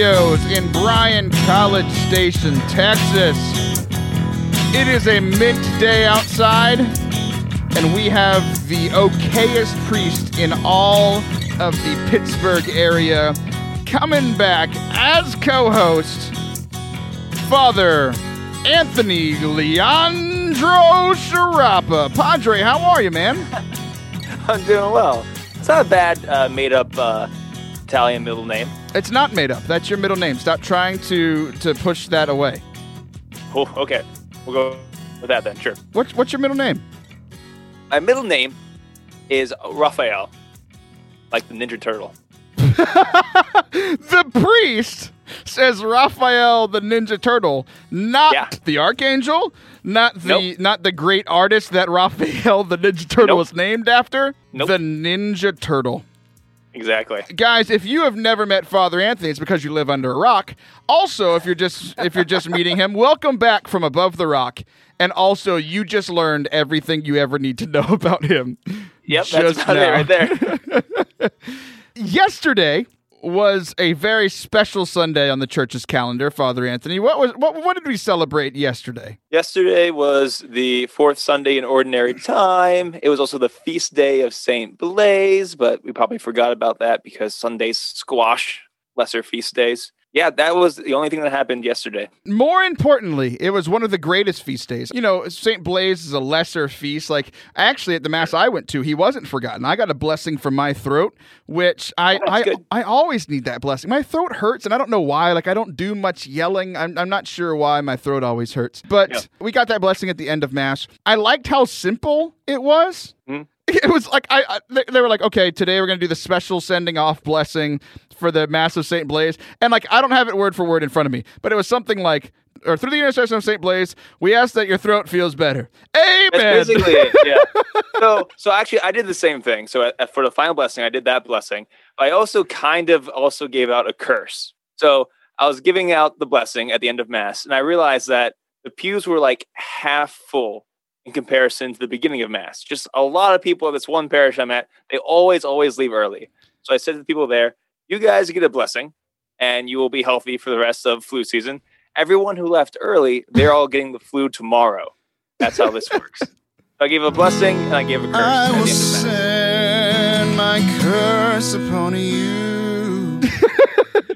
studios in Bryan College Station, Texas. It is a mint day outside, and we have the okayest priest in all of the Pittsburgh area coming back as co host, Father Anthony Leandro Sciarappa. Padre, how are you, man? I'm doing well. It's not a bad uh, made up uh, Italian middle name. It's not made up. That's your middle name. Stop trying to to push that away. Oh, okay. We'll go with that then, sure. What's what's your middle name? My middle name is Raphael, like the Ninja Turtle. the priest says Raphael the Ninja Turtle, not Yeah. the Archangel, not the Nope. not the great artist that Raphael the Ninja Turtle Nope. was named after. Nope. The Ninja Turtle. Exactly. Guys, if you have never met Father Anthony, it's because you live under a rock. Also, if you're just if you're just meeting him, welcome back from above the rock. And also, you just learned everything you ever need to know about him. Yep, Just that's about now. it right there. yesterday was a very special Sunday on the church's calendar, Father Anthony. What was what what did we celebrate yesterday? Yesterday was the fourth Sunday in Ordinary Time. It was also the feast day of Saint Blaise, but we probably forgot about that because Sundays squash lesser feast days. Yeah, that was the only thing that happened yesterday. More importantly, it was one of the greatest feast days. You know, St. Blaise is a lesser feast. Like, actually, at the Mass I went to, he wasn't forgotten. I got a blessing from my throat, which I, I. I always need that blessing. My throat hurts, and I don't know why. Like, I don't do much yelling. I'm, I'm not sure why my throat always hurts. But Yeah. we got that blessing at the end of Mass. I liked how simple it was. Mhm. It was like I, I they, they were like, okay, today we're gonna do the special sending off blessing for the Mass of Saint Blaise, and like I don't have it word for word in front of me, but it was something like, or through the intercession of Saint Blaise, we ask that your throat feels better. Amen. That's basically it. Yeah. so, so actually, I did the same thing. So, at- for the final blessing, I did that blessing. I also kind of also gave out a curse. So, I was giving out the blessing at the end of mass, and I realized that the pews were like half full in comparison to the beginning of mass. Just a lot of people at this one parish I'm at, they always, always leave early. So I said to the people there, "You guys get a blessing, and you will be healthy for the rest of flu season." Everyone who left early, they're all getting the flu tomorrow. That's how this works. So I gave a blessing and I gave a curse I at the will end of mass. send my curse upon you.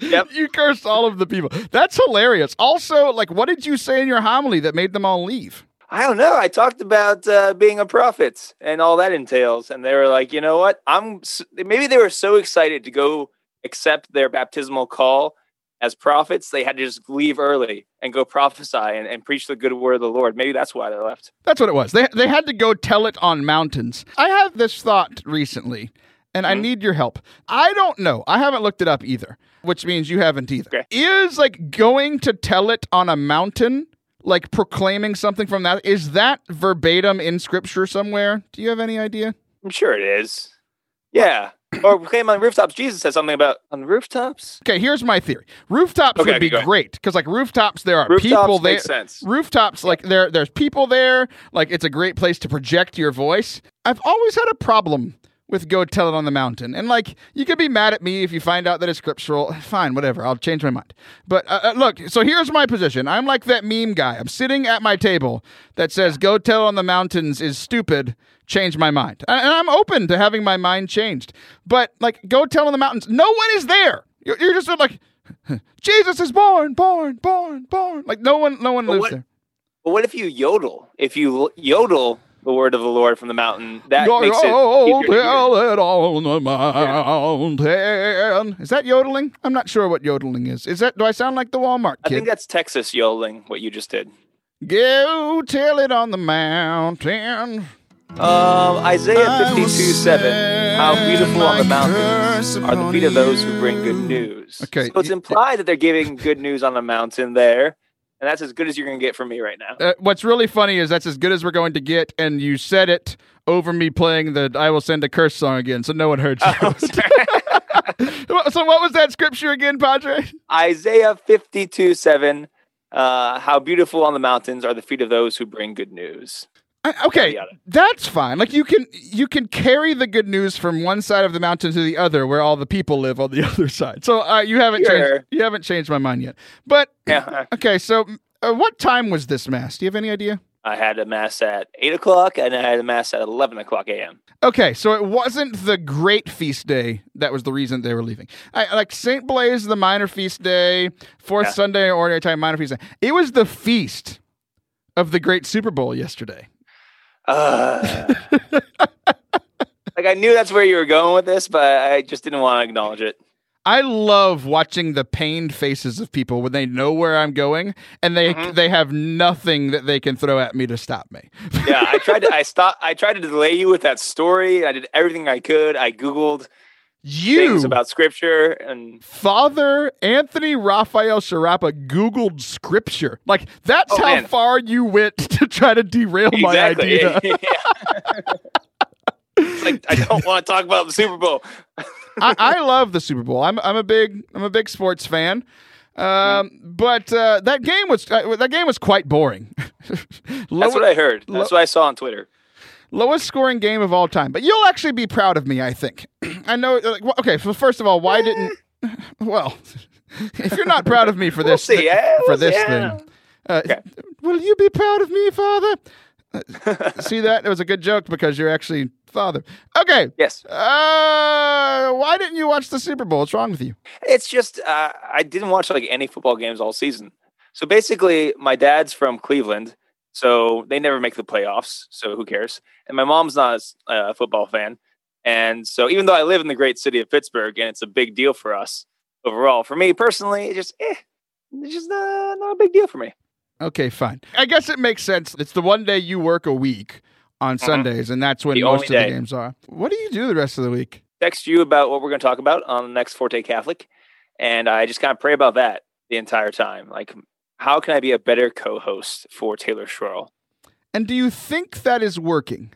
Yep. You cursed all of the people. That's hilarious. Also, like, what did you say in your homily that made them all leave? I don't know. I talked about uh, being a prophet and all that entails, and they were like, you know what? I'm maybe they were so excited to go accept their baptismal call as prophets, they had to just leave early and go prophesy and, and preach the good word of the Lord. Maybe that's why they left. That's what it was. They they had to go tell it on mountains. I had this thought recently, and I Mhm. need your help. I don't know. I haven't looked it up either, which means you haven't either. Okay. Is like going to tell it on a mountain, like proclaiming something from that, is that verbatim in scripture somewhere? Do you have any idea? I'm sure it is. Yeah. or proclaim on rooftops. Jesus said something about on rooftops. Okay, here's my theory. Rooftops Okay, would be okay, go ahead. great because like rooftops, there are Rooftops people there. sense. rooftops like there there's people there like it's a great place to project your voice i've always had a problem with go tell it on the mountain. And like you could be mad at me if you find out that it's scriptural. Fine whatever. I'll change my mind. But uh, uh, look so here's my position. I'm like that meme guy. I'm sitting at my table that says go tell on the mountains is stupid. Change my mind. And i'm open to having my mind changed. But like go tell on the mountains. No one is there. You're, you're just like jesus is born born born born. Like no one no one But lives what- there. But what if you yodel? If you yodel the word of the Lord from the mountain, that Go makes it tell easier to hear. it on the mountain. Is that yodeling? I'm not sure what yodeling is. Is that? Do I sound like the Walmart I think that's Texas yodeling. What you just did. Go tell it on the mountain. Um, Isaiah I 52 7. How beautiful on the mountains are the feet of those who bring good news. Okay, So it's implied that they're giving good news on the mountain there. And that's as good as you're going to get from me right now. Uh, what's really funny is that's as good as we're going to get, and you said it over me playing the "I will send a curse" song again, so no one heard you. Oh, so what was that scripture again, Padre? Isaiah 52 7. Uh, how beautiful on the mountains are the feet of those who bring good news. I- okay, that's fine. Like you can you can carry the good news from one side of the mountain to the other, where all the people live on the other side. So uh, you haven't Sure. changed you haven't changed my mind yet. But Yeah. okay, so uh, what time was this mass? Do you have any idea? I had a mass at eight o'clock, and I had a mass at eleven o'clock a.m. Okay, so it wasn't the great feast day that was the reason they were leaving. I, like Saint Blaise, the minor feast day, fourth Yeah. Sunday, ordinary time, minor feast day. It was the feast of the great Super Bowl yesterday. Uh, like I knew that's where you were going with this, but I just didn't want to acknowledge it. I love watching the pained faces of people when they know where I'm going and they Mhm. they have nothing that they can throw at me to stop me. Yeah, I tried to. I stopped. I tried to delay you with that story. I did everything I could. I googled You things about scripture, and Father Anthony Raphael Sciarappa Googled scripture. Like that's Oh, how man. far you went to try to derail my idea. It's like I don't want to talk about the Super Bowl. I, I love the Super Bowl. I'm I'm a big I'm a big sports fan. Um, but uh, that game was uh, that game was quite boring. That's what I heard. That's lo- what I saw on Twitter. Lowest scoring game of all time. But you'll actually be proud of me, I think. I know. Like, okay, so first of all, why didn't? Well, if you're not proud of me for We'll this see. thi- yeah, for we'll this yeah. thing, uh, Okay. will you be proud of me, Father? Uh, See that? It was a good joke because you're actually father. Okay. Yes, Uh, why didn't you watch the Super Bowl? What's wrong with you? it's just uh, I didn't watch like any football games all season. So basically, my dad's from Cleveland, so they never make the playoffs. So who cares? And my mom's not a football fan, and so even though I live in the great city of Pittsburgh and it's a big deal for us overall, for me personally, it's just eh, it's just uh, not a big deal for me. Okay, fine. I guess it makes sense. It's the one day you work a week on Sundays, and that's when Mm-hmm. The most of day. the games are. What do you do the rest of the week? Text you about what we're going to talk about on the next Forte Catholic, and I just kind of pray about that the entire time. Like, how can I be a better co-host for Taylor Schroll? And do you think that is working?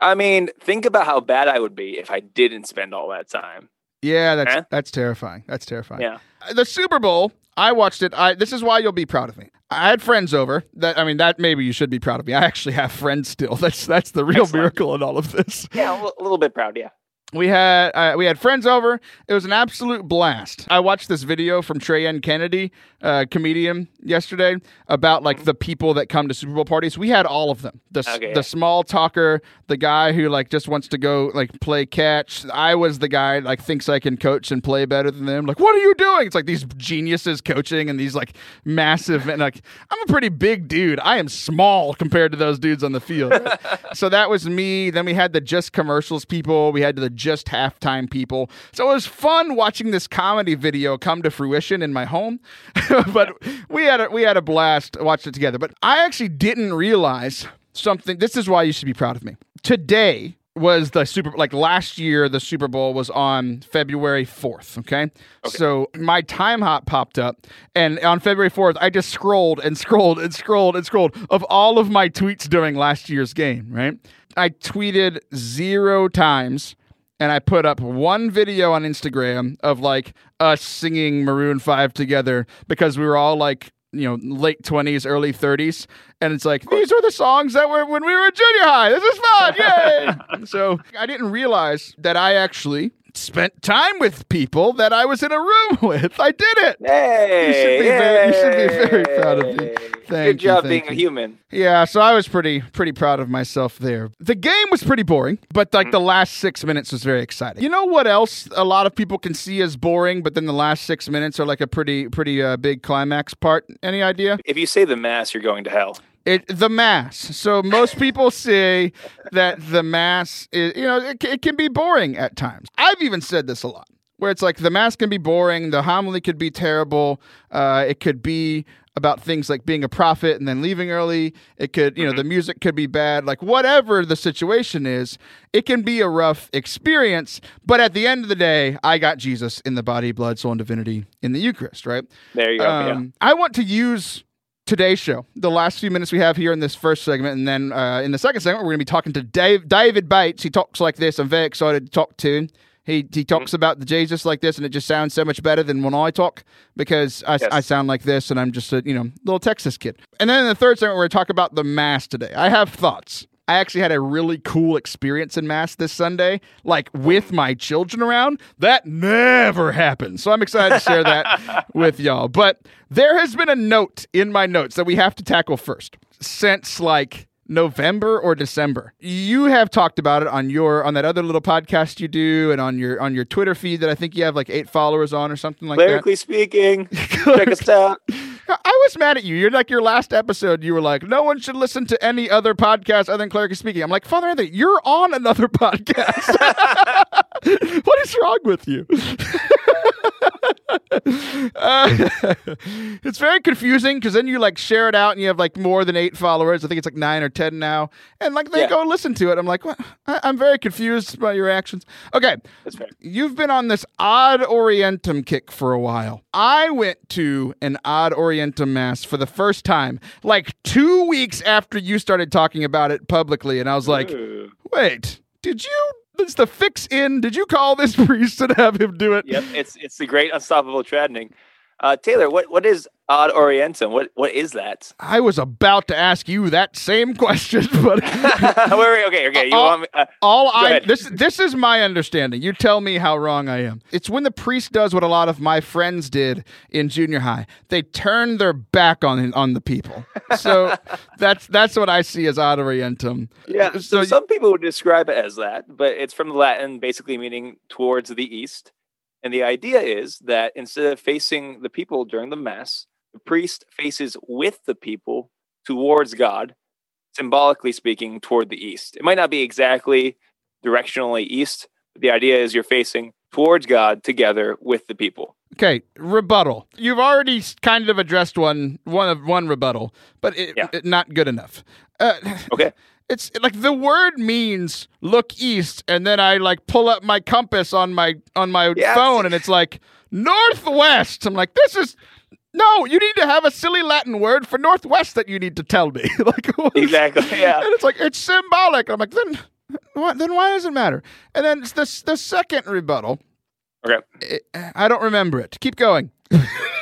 I mean, think about how bad I would be if I didn't spend all that time. Yeah, that's Huh? that's terrifying. That's terrifying. Yeah. Uh, The Super Bowl, I watched it. I this is why you'll be proud of me. I had friends over. That I mean, that maybe you should be proud of me. I actually have friends still. That's that's the real Excellent. miracle in all of this. Yeah, a little bit proud. Yeah. We had uh, we had friends over. It was an absolute blast. I watched this video from Trey N. Kennedy, uh, comedian, yesterday about like the people that come to Super Bowl parties. We had all of them. The Okay. the small talker, the guy who like just wants to go like play catch. I was the guy like thinks I can coach and play better than them. Like, what are you doing? It's like these geniuses coaching and these like massive and like I'm a pretty big dude. I am small compared to those dudes on the field. so that was me. Then we had the just commercials people. We had the just halftime people. So it was fun watching this comedy video come to fruition in my home. but we had a, we had a blast watching it together. But I actually didn't realize something. This is why you should be proud of me. Today was the super like last year the Super Bowl was on February 4th, okay? So my Timehop popped up and on February 4th I just scrolled and scrolled and scrolled and scrolled of all of my tweets during last year's game, right? I tweeted 0 times and I put up one video on Instagram of like us singing Maroon 5 together because we were all like you know late 20s early 30s and it's like these were the songs that were when we were in junior high. This is fun. Yay. So i didn't realize that i actually spent time with people that i was in a room with i did it Hey, You should be very- you should be very proud of me. Thank Good you, job being you. a human. yeah so i was pretty pretty proud of myself there the game was pretty boring but like the last six minutes was very exciting you know what else a lot of people can see as boring but then the last six minutes are like a pretty pretty uh, big climax part any idea If you say the mass, you're going to hell. It the mass. So most people say that the mass is, you know, it, it can be boring at times. I've even said this a lot, where it's like the mass can be boring, the homily could be terrible, uh, it could be about things like being a prophet and then leaving early. It could, you know, the music could be bad. Like whatever the situation is, it can be a rough experience. But at the end of the day, I got Jesus in the body, blood, soul, and divinity in the Eucharist. Right. There you go. yeah. Um, I want to use today's show, the last few minutes we have here in this first segment, and then uh, in the second segment, we're going to be talking to Dave, David Bates. He talks like this. I'm very excited to talk to him. He, he talks about the Jesus like this, and it just sounds so much better than when I talk because I, Yes. I sound like this, and I'm just a you know little Texas kid. And then in the third segment, we're going to talk about the Mass today. I have thoughts. I actually had a really cool experience in Mass this Sunday, like with my children around. That never happens. So I'm excited to share that with y'all. But there has been a note in my notes that we have to tackle first since like November or December. You have talked about it on your on that other little podcast you do and on your on your Twitter feed that I think you have like 8 followers on or something like Lyrically that. Clerically speaking, check us out. I was mad at you. You're like your last episode. You were like, no one should listen to any other podcast other than Clerically Speaking. I'm like, Father Anthony, you're on another podcast. what is wrong with you? uh, it's very confusing because then you like share it out and you have like more than eight followers. I think it's like nine or ten now, and like they yeah. go listen to it. I'm like, what? I- am very confused by your actions. Okay, you've been on this Ad Orientem kick for a while. I went to an Ad Orientem mass for the first time like two weeks after you started talking about it publicly, and I was like, Ooh. wait, did you is the fix in? Did you call this priest and have him do it? Yep, it's it's the great unstoppable trending. Uh, Taylor, what, what is Ad Orientem? What what is that? I was about to ask you that same question, but wait, okay, okay. You all, want me, uh, all I ahead. this this is my understanding. You tell me how wrong I am. It's when the priest does what a lot of my friends did in junior high. They turn their back on on the people. So that's that's what I see as Ad Orientem. Yeah. So, so some people would describe it as that, but it's from the Latin, basically meaning towards the east. And the idea is that instead of facing the people during the Mass, the priest faces with the people towards God, symbolically speaking, toward the east. It might not be exactly directionally east, but the idea is you're facing towards God together with the people. Okay, rebuttal. You've already kind of addressed one one of one rebuttal, but it, yeah. it, not good enough. Uh, okay it's like the word means look east and then i like pull up my compass on my on my yes. phone and it's like northwest i'm like this is no you need to have a silly latin word for northwest that you need to tell me. Like exactly yeah. And it's like it's symbolic. I'm like then what, then why does it matter? And then it's the, the second rebuttal. Okay. It, i don't remember it. Keep going.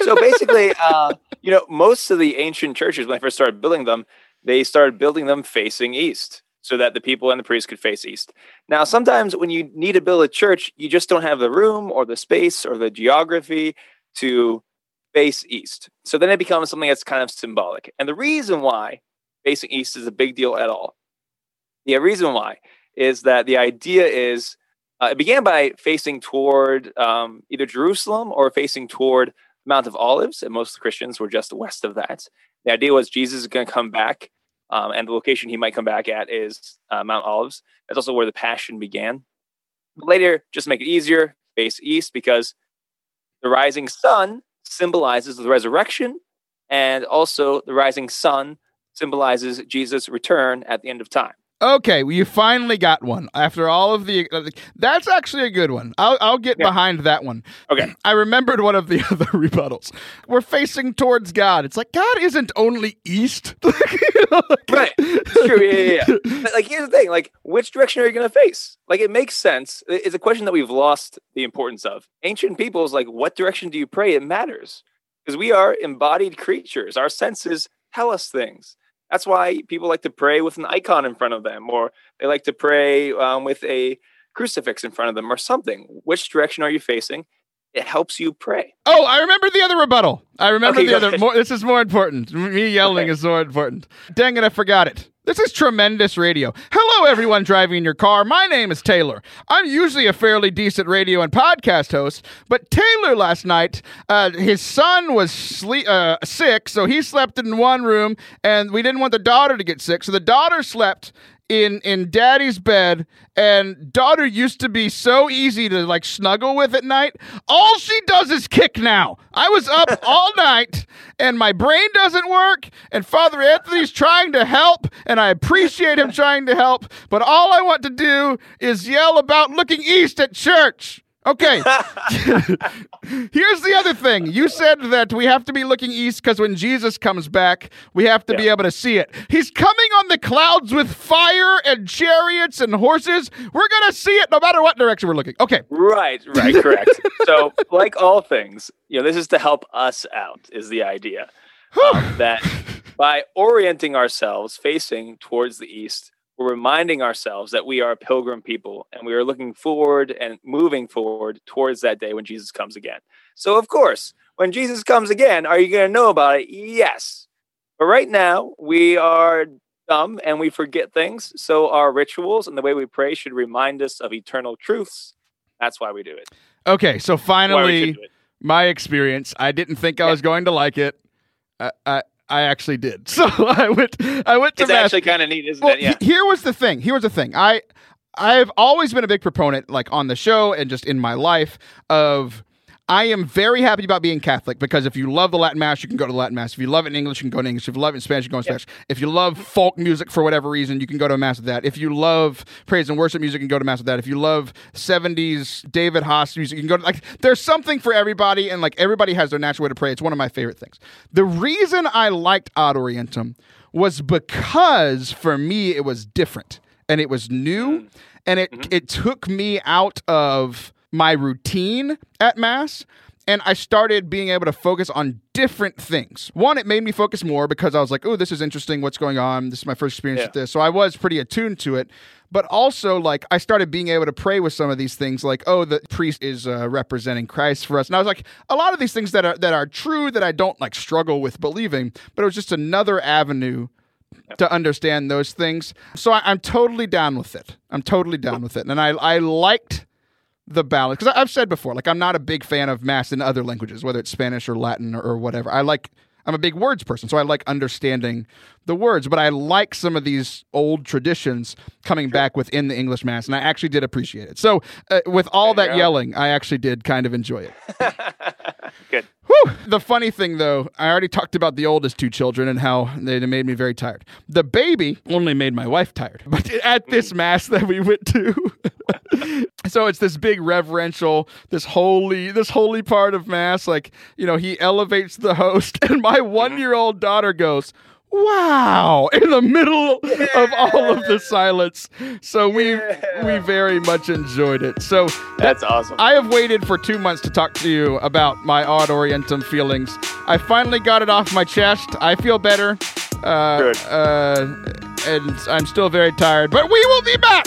So basically uh, you know most of the ancient churches when i first started building them they started building them facing east so that the people and the priests could face east. Now, sometimes when you need to build a church, you just don't have the room or the space or the geography to face east. So then it becomes something that's kind of symbolic. And the reason why facing east is a big deal at all, the reason why is that the idea is uh, it began by facing toward um, either Jerusalem or facing toward Mount of Olives, and most Christians were just west of that. The idea was Jesus is going to come back, um, and the location he might come back at is uh, Mount Olives. That's also where the Passion began. Later, just to make it easier, face east because the rising sun symbolizes the resurrection, and also the rising sun symbolizes Jesus' return at the end of time. Okay, well, you finally got one after all of the. Uh, that's actually a good one. I'll I'll get yeah. behind that one. Okay, I remembered one of the other rebuttals. We're facing towards God. It's like God isn't only east. right, it's true. Yeah, yeah, yeah. like here's the thing: like, which direction are you going to face? Like, it makes sense. It's a question that we've lost the importance of. Ancient peoples, like, what direction do you pray? It matters because we are embodied creatures. Our senses tell us things. That's why people like to pray with an icon in front of them, or they like to pray um, with a crucifix in front of them, or something. Which direction are you facing? It helps you pray. Oh, I remember the other rebuttal. I remember okay, the other. More, this is more important. Me yelling okay. is more important. Dang it, I forgot it. This is tremendous radio. Hello, everyone driving in your car. My name is Taylor. I'm usually a fairly decent radio and podcast host, but Taylor last night, uh, his son was sleep, uh, sick, so he slept in one room, and we didn't want the daughter to get sick, so the daughter slept in in daddy's bed and daughter used to be so easy to like snuggle with at night. All she does is kick now. I was up all night and my brain doesn't work and father anthony's trying to help and i appreciate him trying to help but all i want to do is yell about looking east at church Okay. Here's the other thing. You said that we have to be looking east because when Jesus comes back, we have to yeah. be able to see it. He's coming on the clouds with fire and chariots and horses. We're going to see it no matter what direction we're looking. Okay. Right, right, correct. so, like all things, you know, this is to help us out, is the idea. um, that by orienting ourselves facing towards the east, we're reminding ourselves that we are a pilgrim people and we are looking forward and moving forward towards that day when Jesus comes again. So, of course, when Jesus comes again, are you going to know about it? Yes. But right now, we are dumb and we forget things. So, our rituals and the way we pray should remind us of eternal truths. That's why we do it. Okay, so finally, my experience. I didn't think I was going to like it. I, I, I actually did. So I went. I went to. It's mass. actually kind of neat, isn't Well, it? Yeah. he- here was the thing. Here was the thing. I I've always been a big proponent, like on the show and just in my life, of I am very happy about being Catholic because if you love the Latin Mass, you can go to the Latin Mass. If you love it in English, you can go to English. If you love it in Spanish, you can go in Spanish. If you love folk music for whatever reason, you can go to a Mass with that. If you love praise and worship music, you can go to Mass with that. If you love 70s David Haas music, you can go to, like, there's something for everybody, and like everybody has their natural way to pray. It's one of my favorite things. The reason I liked Ad Orientem was because for me it was different and it was new mm. and it mm-hmm. it took me out of my routine at mass and I started being able to focus on different things. One, it made me focus more because I was like, "Oh, this is interesting. What's going on? This is my first experience Yeah. with this." So I was pretty attuned to it. But also, like, I started being able to pray with some of these things, like, "Oh, the priest is uh, representing Christ for us," and I was like, a lot of these things that are that are true that I don't like struggle with believing, but it was just another avenue to understand those things. So I, I'm totally down with it. I'm totally down with it, and I I liked the balance because I've said before, like I'm not a big fan of mass in other languages, whether it's Spanish or Latin or, or whatever. I like I'm a big words person, so I like understanding the words, but I like some of these old traditions coming back within the English mass, and I actually did appreciate it. So uh, with all that go. yelling, I actually did kind of enjoy it. Good. Whew. The funny thing, though, I already talked about the oldest two children and how they made me very tired. The baby only made my wife tired. But at this mass that we went to, so it's this big reverential, this holy, this holy part of mass. Like you know, he elevates the host, and my one-year-old daughter goes. Wow! In the middle of all of the silence, so we we very much enjoyed it. So That's awesome. I have waited for two months to talk to you about my Ad Orientem feelings. I finally got it off my chest. I feel better. Uh, Good. Uh, and I'm still very tired, but we will be back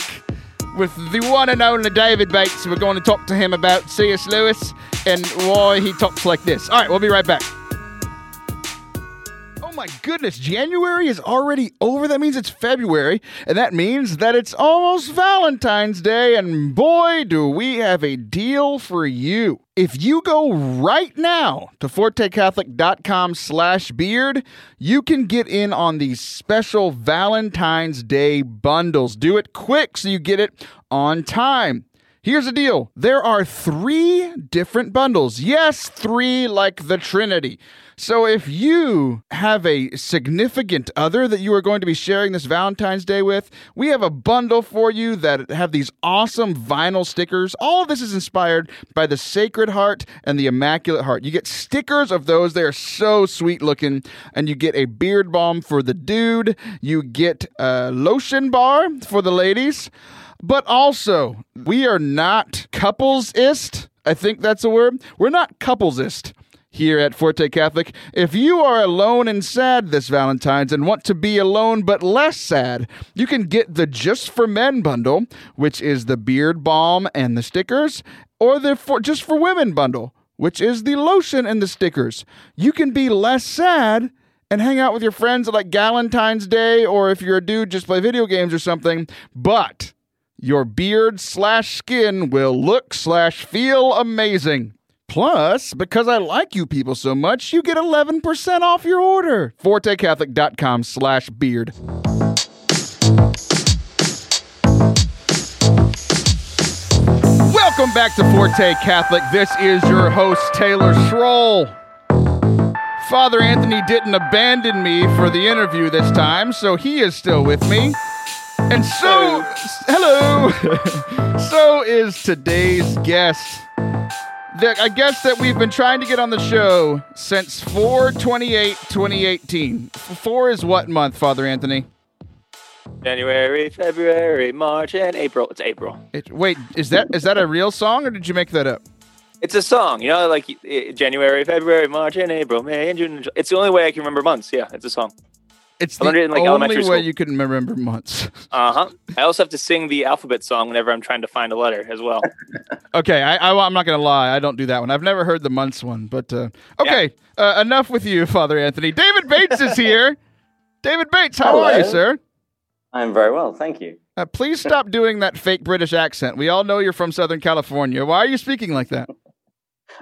with the one and only David Bates. We're going to talk to him about C.S. Lewis and why he talks like this. All right, we'll be right back. My goodness, January is already over. That means it's February, and that means that it's almost Valentine's Day, and boy, do we have a deal for you. If you go right now to fortecatholic.com slash beard, you can get in on these special Valentine's Day bundles. Do it quick so you get it on time. Here's the deal there are three different bundles. Yes, three like the Trinity. So if you have a significant other that you are going to be sharing this Valentine's Day with, we have a bundle for you that have these awesome vinyl stickers. All of this is inspired by the Sacred Heart and the Immaculate Heart. You get stickers of those. They are so sweet looking. And you get a beard balm for the dude. You get a lotion bar for the ladies. But also, we are not couplesist. I think that's a word. We're not couplesist here at Forte Catholic. If you are alone and sad this Valentine's and want to be alone but less sad, you can get the Just for Men bundle, which is the beard balm and the stickers, or the for, Just for Women bundle, which is the lotion and the stickers. You can be less sad and hang out with your friends at like Galentine's Day, or if you're a dude, just play video games or something. But your beard slash skin will look slash feel amazing. Plus, because I like you people so much, you get 11% off your order. ForteCatholic.com slash beard. Welcome back to Forte Catholic. This is your host, Taylor Schroll. Father Anthony didn't abandon me for the interview this time, so he is still with me. And so, hello. so is today's guest. The, a guest that we've been trying to get on the show since 4 28 2018. 4 is what month, Father Anthony? January, February, March, and April. It's April. It, wait, is that is that a real song or did you make that up? It's a song, you know, like January, February, March, and April, May, and June. and Ju- It's the only way I can remember months. Yeah, it's a song. It's I learned the it in, like, only elementary way school. you can remember months. Uh huh. I also have to sing the alphabet song whenever I'm trying to find a letter as well. Okay, I, I, am not going to lie. I don't do that one. I've never heard the months one, but uh, okay. Uh, enough with you, Father Anthony. David Bates is here. David Bates, how are you, sir? I'm very well, thank you. Uh, please stop doing that fake British accent. We all know you're from Southern California. Why are you speaking like that?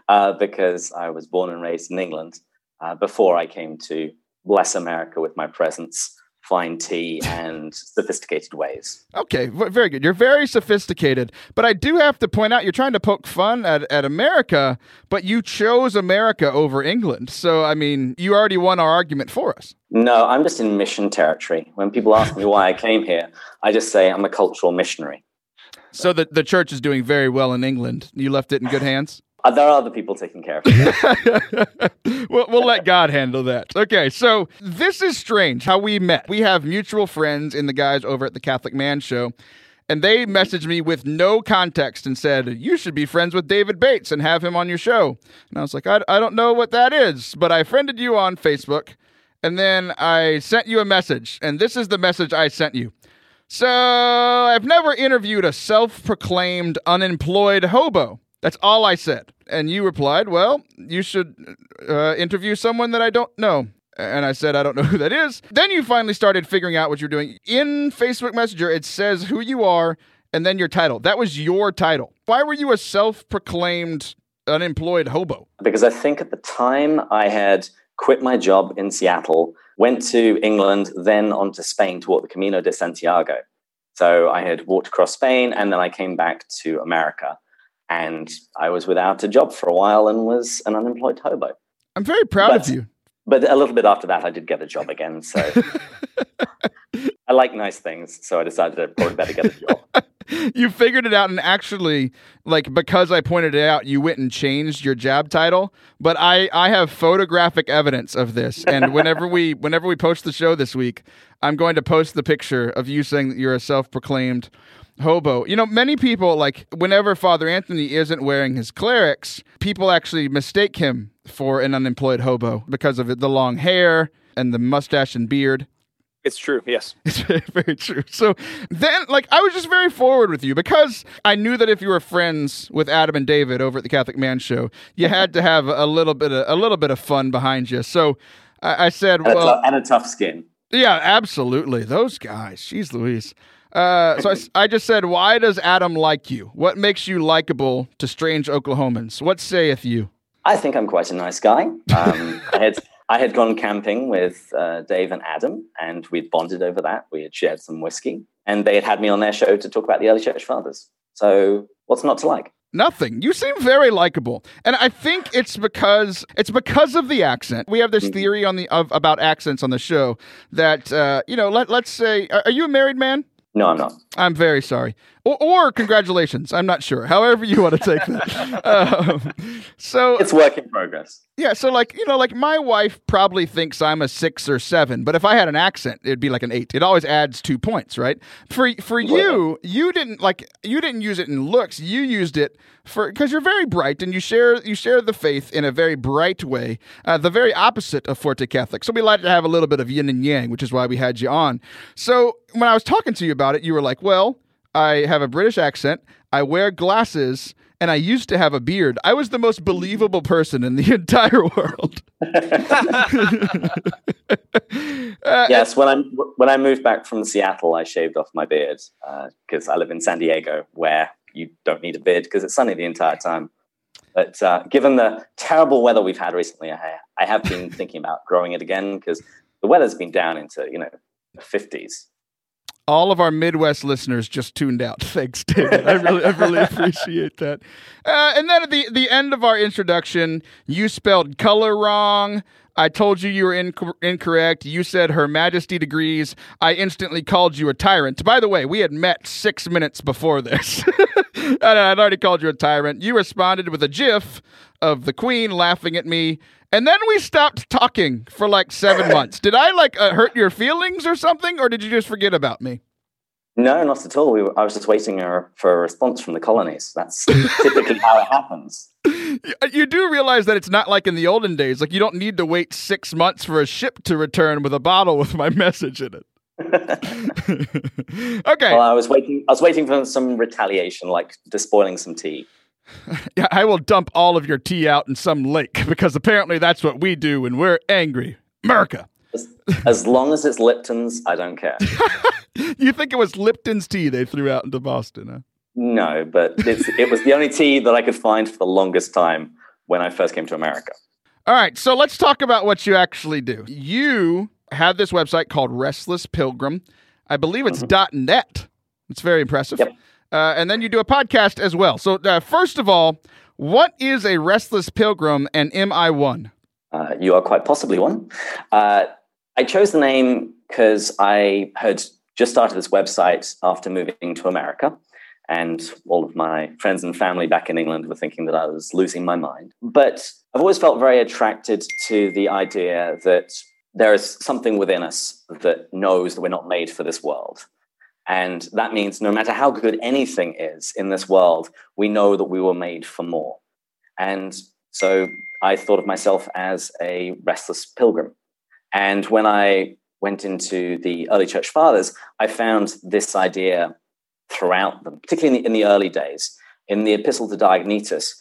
Uh, because I was born and raised in England uh, before I came to bless America with my presence, fine tea, and sophisticated ways. Okay, very good. You're very sophisticated, but I do have to point out you're trying to poke fun at, at America, but you chose America over England. So, I mean, you already won our argument for us. No, I'm just in mission territory. When people ask me why I came here, I just say I'm a cultural missionary. So, the, the church is doing very well in England. You left it in good hands? Uh, there are other people taking care of it. we'll, we'll let God handle that. Okay, so this is strange how we met. We have mutual friends in the guys over at the Catholic Man Show, and they messaged me with no context and said, You should be friends with David Bates and have him on your show. And I was like, I, I don't know what that is, but I friended you on Facebook, and then I sent you a message, and this is the message I sent you. So, I've never interviewed a self proclaimed unemployed hobo. That's all I said. And you replied, Well, you should uh, interview someone that I don't know. And I said, I don't know who that is. Then you finally started figuring out what you're doing. In Facebook Messenger, it says who you are and then your title. That was your title. Why were you a self proclaimed unemployed hobo? because I think at the time I had quit my job in Seattle, went to England, then on to Spain to walk the Camino de Santiago. So I had walked across Spain and then I came back to America. And I was without a job for a while and was an unemployed hobo. I'm very proud But- of you. But a little bit after that, I did get a job again. So I like nice things. So I decided I probably better get a job. you figured it out and actually like because i pointed it out you went and changed your job title but i i have photographic evidence of this and whenever we whenever we post the show this week i'm going to post the picture of you saying that you're a self-proclaimed hobo you know many people like whenever father anthony isn't wearing his clerics people actually mistake him for an unemployed hobo because of the long hair and the mustache and beard It's true. Yes. it's very, very true. So then, like, I was just very forward with you because I knew that if you were friends with Adam and David over at the Catholic Man Show, you had to have a little bit of a little bit of fun behind you. So I, I said, And, well, tou- and a tough skin. yeah, absolutely. Those guys. she's Louise. Uh, so I just said, why does Adam like you? What makes you likable to strange Oklahomans? What saith you? I think I'm quite a nice guy. Um, I had I had gone camping with uh, Dave and Adam, and we'd bonded over that. We had shared some whiskey, and they had had me on their show to talk about the early church fathers. So, what's not to like? Nothing. You seem very likable, and I think it's because it's because of the accent. We have this theory on the of about accents on the show that uh, you know. Let let's say, are you a married man? No, I'm not. I'm very sorry. Or, or congratulations. I'm not sure. However you want to take that. um, so It's work in progress. yeah, so like you know, like my wife probably thinks I'm a six or seven, but if I had an accent, it'd be like an eight. It always adds two points, right? For for you, you didn't like you didn't use it in looks. You used it for because you're very bright and you share you share the faith in a very bright way, uh, the very opposite of Forte Catholic. So we like to have a little bit of yin and yang, which is why we had you on. So when I was talking to you about it, you were like, "Well, I have a British accent. I wear glasses." And I used to have a beard. I was the most believable person in the entire world. Uh, Yes, when I when I moved back from Seattle, I shaved off my beard because I live in San Diego, where you don't need a beard because it's sunny the entire time. But uh, given the terrible weather we've had recently, I, I have been thinking about growing it again because the weather's been down into you know the fifties. All of our Midwest listeners just tuned out. Thanks, David. I really, I really appreciate that. Uh, and then at the the end of our introduction, you spelled color wrong. I told you you were inc- incorrect. You said Her Majesty degrees. I instantly called you a tyrant. By the way, we had met six minutes before this. I'd already called you a tyrant. You responded with a GIF of the Queen laughing at me. And then we stopped talking for like seven months. Did I like uh, hurt your feelings or something, or did you just forget about me? No, not at all. We were, I was just waiting uh, for a response from the colonies. That's typically how it happens. You do realize that it's not like in the olden days. Like you don't need to wait six months for a ship to return with a bottle with my message in it. okay. Well, I was waiting. I was waiting for some retaliation, like despoiling some tea. Yeah, I will dump all of your tea out in some lake because apparently that's what we do when we're angry. America. As, as long as it's Lipton's, I don't care. you think it was Lipton's tea they threw out into Boston? Huh? No, but it was the only tea that I could find for the longest time when I first came to America. All right, so let's talk about what you actually do. You have this website called Restless Pilgrim. I believe it's mm-hmm. .net. It's very impressive. Yep. Uh, and then you do a podcast as well. So uh, first of all, what is a Restless Pilgrim, and am I one? Uh, you are quite possibly one. Uh, I chose the name because I had just started this website after moving to America. And all of my friends and family back in England were thinking that I was losing my mind. But I've always felt very attracted to the idea that there is something within us that knows that we're not made for this world. And that means no matter how good anything is in this world, we know that we were made for more. And so I thought of myself as a restless pilgrim. And when I went into the early church fathers, I found this idea throughout them, particularly in the, in the early days. In the Epistle to Diognetus,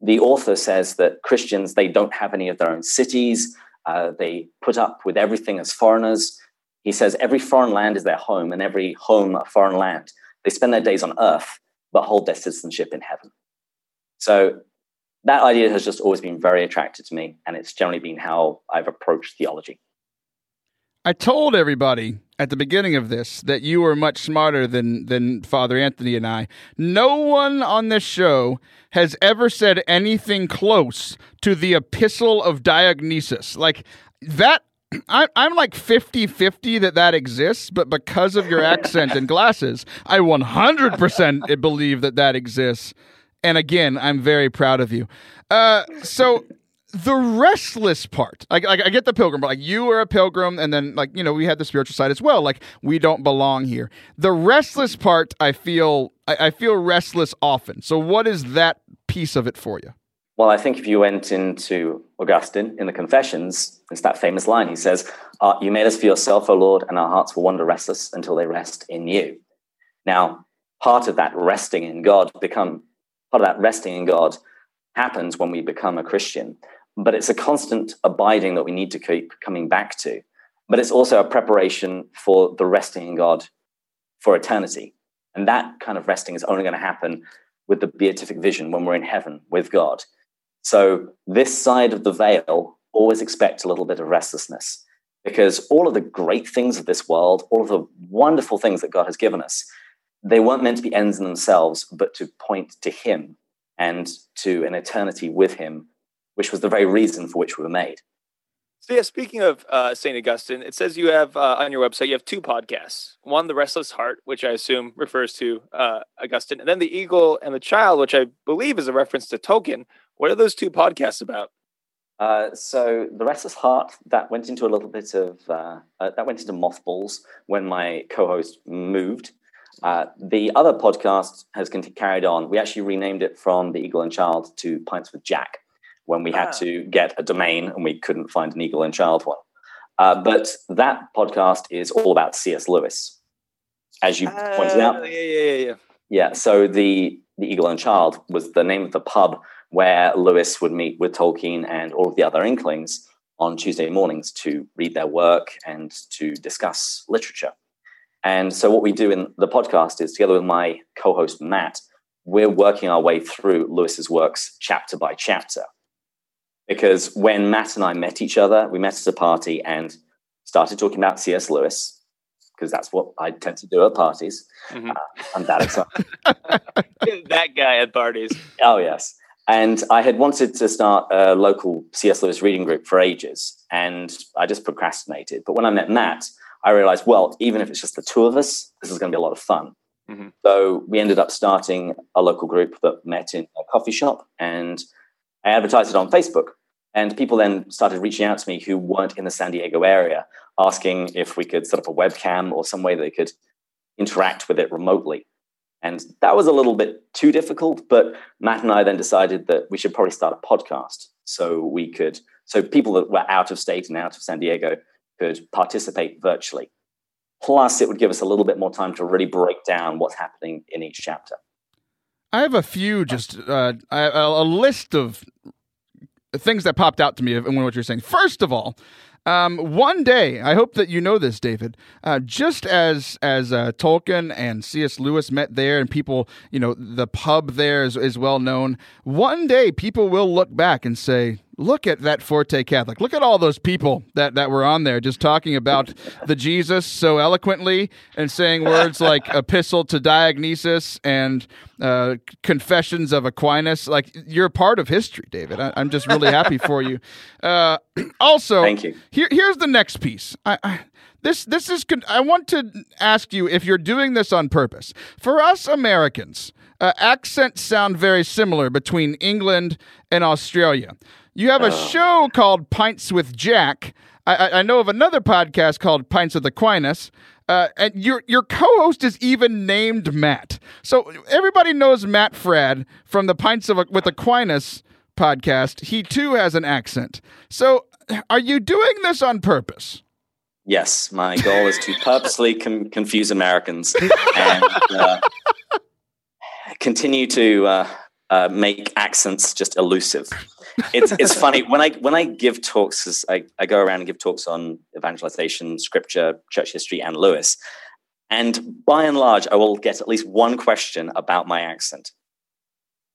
the author says that Christians, they don't have any of their own cities. Uh, they put up with everything as foreigners. He says every foreign land is their home, and every home a foreign land. They spend their days on earth, but hold their citizenship in heaven. So that idea has just always been very attractive to me, and it's generally been how I've approached theology. I told everybody at the beginning of this that you were much smarter than than Father Anthony and I. No one on this show has ever said anything close to the Epistle of Diognetus. Like that I, am like 50 50 that that exists, but because of your accent and glasses, I 100% believe that that exists. And again, I'm very proud of you. Uh, so the restless part like, like i get the pilgrim but like you are a pilgrim and then like you know we had the spiritual side as well like we don't belong here the restless part i feel I, I, feel restless often so what is that piece of it for you well i think if you went into augustine in the confessions it's that famous line he says uh, you made us for yourself o lord and our hearts will wander restless until they rest in you now part of that resting in god become part of that resting in god happens when we become a christian but it's a constant abiding that we need to keep coming back to. But it's also a preparation for the resting in God for eternity. And that kind of resting is only going to happen with the beatific vision when we're in heaven with God. So, this side of the veil, always expect a little bit of restlessness because all of the great things of this world, all of the wonderful things that God has given us, they weren't meant to be ends in themselves, but to point to Him and to an eternity with Him which was the very reason for which we were made. So yeah, speaking of uh, Saint Augustine, it says you have uh, on your website you have two podcasts. One, the Restless Heart, which I assume refers to uh, Augustine, and then the Eagle and the Child, which I believe is a reference to Tolkien. What are those two podcasts about? Uh, so the Restless Heart that went into a little bit of uh, uh, that went into mothballs when my co-host moved. the other podcast has carried on. We actually renamed it from the Eagle and Child to Pints with Jack when we had ah. to get a domain and we couldn't find an Eagle and Child one. Uh, but that podcast is all about C.S. Lewis, as you uh, pointed out. Yeah, yeah, yeah. Yeah. So the the Eagle and Child was the name of the pub where Lewis would meet with Tolkien and all of the other Inklings on Tuesday mornings to read their work and to discuss literature. And so what we do in the podcast is together with my co-host Matt, we're working our way through Lewis's works chapter by chapter because when Matt and I met each other, we met at a party and started talking about C.S. Lewis because that's what I tend to do at parties. Mm-hmm. Uh, I'm that excited. that guy at parties. Oh yes, and I had wanted to start a local C.S. Lewis reading group for ages, and I just procrastinated. But when I met Matt, I realized, well, even if it's just the two of us, this is going to be a lot of fun. Mm-hmm. So we ended up starting a local group that met in a coffee shop, and I advertised it on Facebook. And people then started reaching out to me who weren't in the San Diego area, asking if we could set up a webcam or some way they could interact with it remotely. And that was a little bit too difficult, but Matt and I then decided that we should probably start a podcast so we could, so people that were out of state and out of San Diego could participate virtually. Plus, it would give us a little bit more time to really break down what's happening in each chapter. I have a few, just uh, a list of things that popped out to me in what you're saying. First of all, um, one day, I hope that you know this, David. Uh, just as as uh, Tolkien and C.S. Lewis met there, and people, you know, the pub there is, is well known. One day, people will look back and say, look at that Forte Catholic. Look at all those people that, that were on there just talking about the Jesus so eloquently and saying words like Epistle to Diognetus and uh, Confessions of Aquinas. Like you're part of history, David. I, am just really happy for you. Uh, also, thank you. Here, here's the next piece. I, I this this is. I want to ask you if you're doing this on purpose. For us Americans, uh, accents sound very similar between England and Australia. You have a oh. show called Pints with Jack. I, I, know of another podcast called Pints with Aquinas. Uh, and your your co-host is even named Matt. So everybody knows Matt Fradd from the Pints of with Aquinas podcast. He too has an accent. So are you doing this on purpose? Yes, my goal is to purposely com- confuse Americans and uh, continue to uh, uh, make accents just elusive it's it's funny when I when I give talks, I, I go around and give talks on evangelization, scripture, church history, and Lewis. And by and large, I will get at least one question about my accent.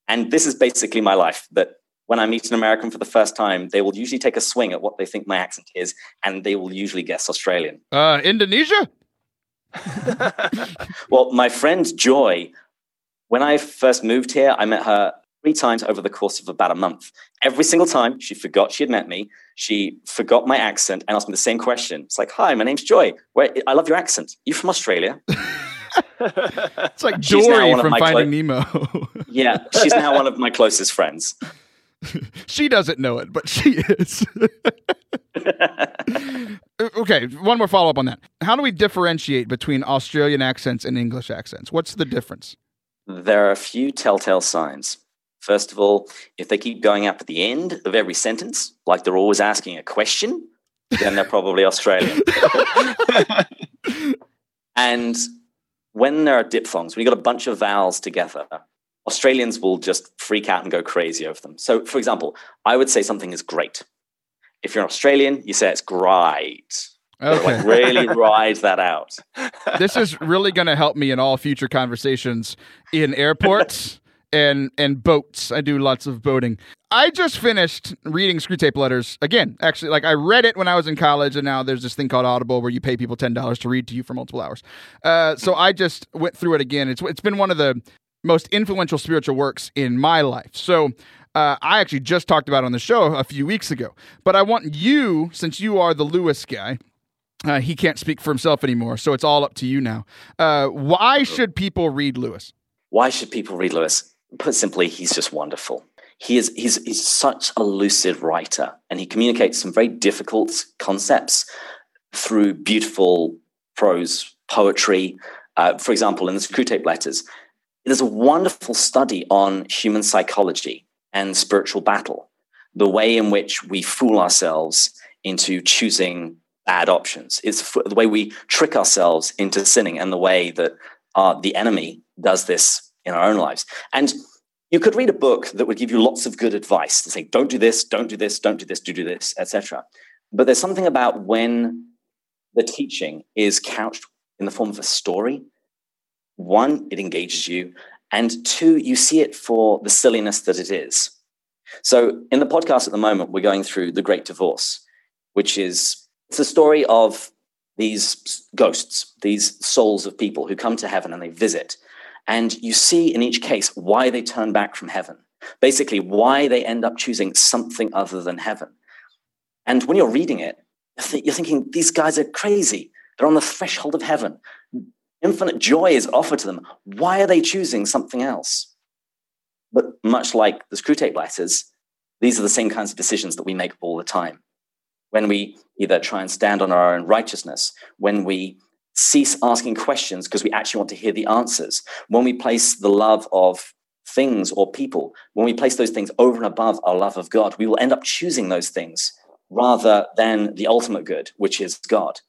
And this is basically my life that when I meet an American for the first time, they will usually take a swing at what they think my accent is, and they will usually guess Australian. Uh, Indonesia? well, my friend Joy, when I first moved here, I met her three times over the course of about a month. Every single time she forgot she had met me, she forgot my accent and asked me the same question. It's like, "Hi, my name's Joy. Where, I love your accent. You from Australia?" it's like Dory from Finding clo- Nemo. yeah, she's now one of my closest friends. she doesn't know it, but she is. okay, one more follow up on that. How do we differentiate between Australian accents and English accents? What's the difference? There are a few telltale signs. First of all, if they keep going up at the end of every sentence, like they're always asking a question, then they're probably Australian. and when there are diphthongs, when you've got a bunch of vowels together, Australians will just freak out and go crazy over them. So, for example, I would say something is great. If you're an Australian, you say it's great. Okay. Like really ride that out. This is really going to help me in all future conversations in airports and and boats. I do lots of boating. I just finished reading Screwtape Letters again. Actually, like I read it when I was in college, and now there's this thing called Audible where you pay people ten dollars to read to you for multiple hours. Uh, so I just went through it again. It's it's been one of the most influential spiritual works in my life. So. Uh, I actually just talked about on the show a few weeks ago, but I want you, since you are the Lewis guy, uh, he can't speak for himself anymore, so it's all up to you now. Uh, why should people read Lewis? Why should people read Lewis? Put simply, he's just wonderful. He is he's, he's such a lucid writer, and he communicates some very difficult concepts through beautiful prose poetry. Uh, for example, in the Screwtape Letters, there's a wonderful study on human psychology and spiritual battle, the way in which we fool ourselves into choosing bad options. It's the way we trick ourselves into sinning, and the way that uh, the enemy does this in our own lives. And you could read a book that would give you lots of good advice to say, don't do this, don't do this, don't do this, do do this, etc. But there's something about when the teaching is couched in the form of a story. One, it engages you, and two, you see it for the silliness that it is. So in the podcast at the moment, we're going through The Great Divorce, which is it's a story of these ghosts, these souls of people who come to heaven and they visit and you see in each case why they turn back from heaven, basically, why they end up choosing something other than heaven. And when you're reading it, you're thinking, these guys are crazy. They're on the threshold of heaven. Infinite joy is offered to them. Why are they choosing something else? But much like the Screwtape letters, these are the same kinds of decisions that we make all the time. When we either try and stand on our own righteousness, when we cease asking questions because we actually want to hear the answers. When we place the love of things or people, when we place those things over and above our love of God, we will end up choosing those things rather than the ultimate good, which is God.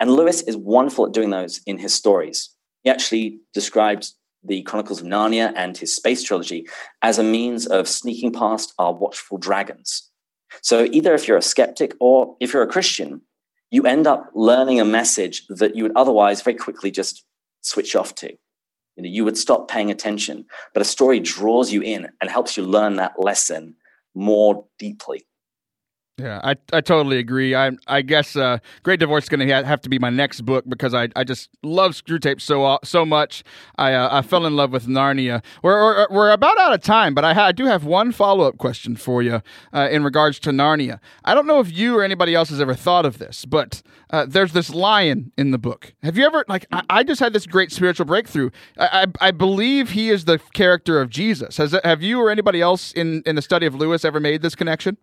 And Lewis is wonderful at doing those in his stories. He actually described the Chronicles of Narnia and his space trilogy as a means of sneaking past our watchful dragons. So, either if you're a skeptic or if you're a Christian, you end up learning a message that you would otherwise very quickly just switch off to. You know, you would stop paying attention, but a story draws you in and helps you learn that lesson more deeply. Yeah, I, I totally agree. I I guess uh, Great Divorce is going to have to be my next book because I, I just love Screwtape so uh, so much. I uh, I fell in love with Narnia. We're, we're, we're about out of time, but I, ha- I do have one follow up question for you uh, in regards to Narnia. I don't know if you or anybody else has ever thought of this, but uh, there's this lion in the book. Have you ever like I, I just had this great spiritual breakthrough. I, I, I believe he is the character of Jesus. Has have you or anybody else in in the study of Lewis ever made this connection?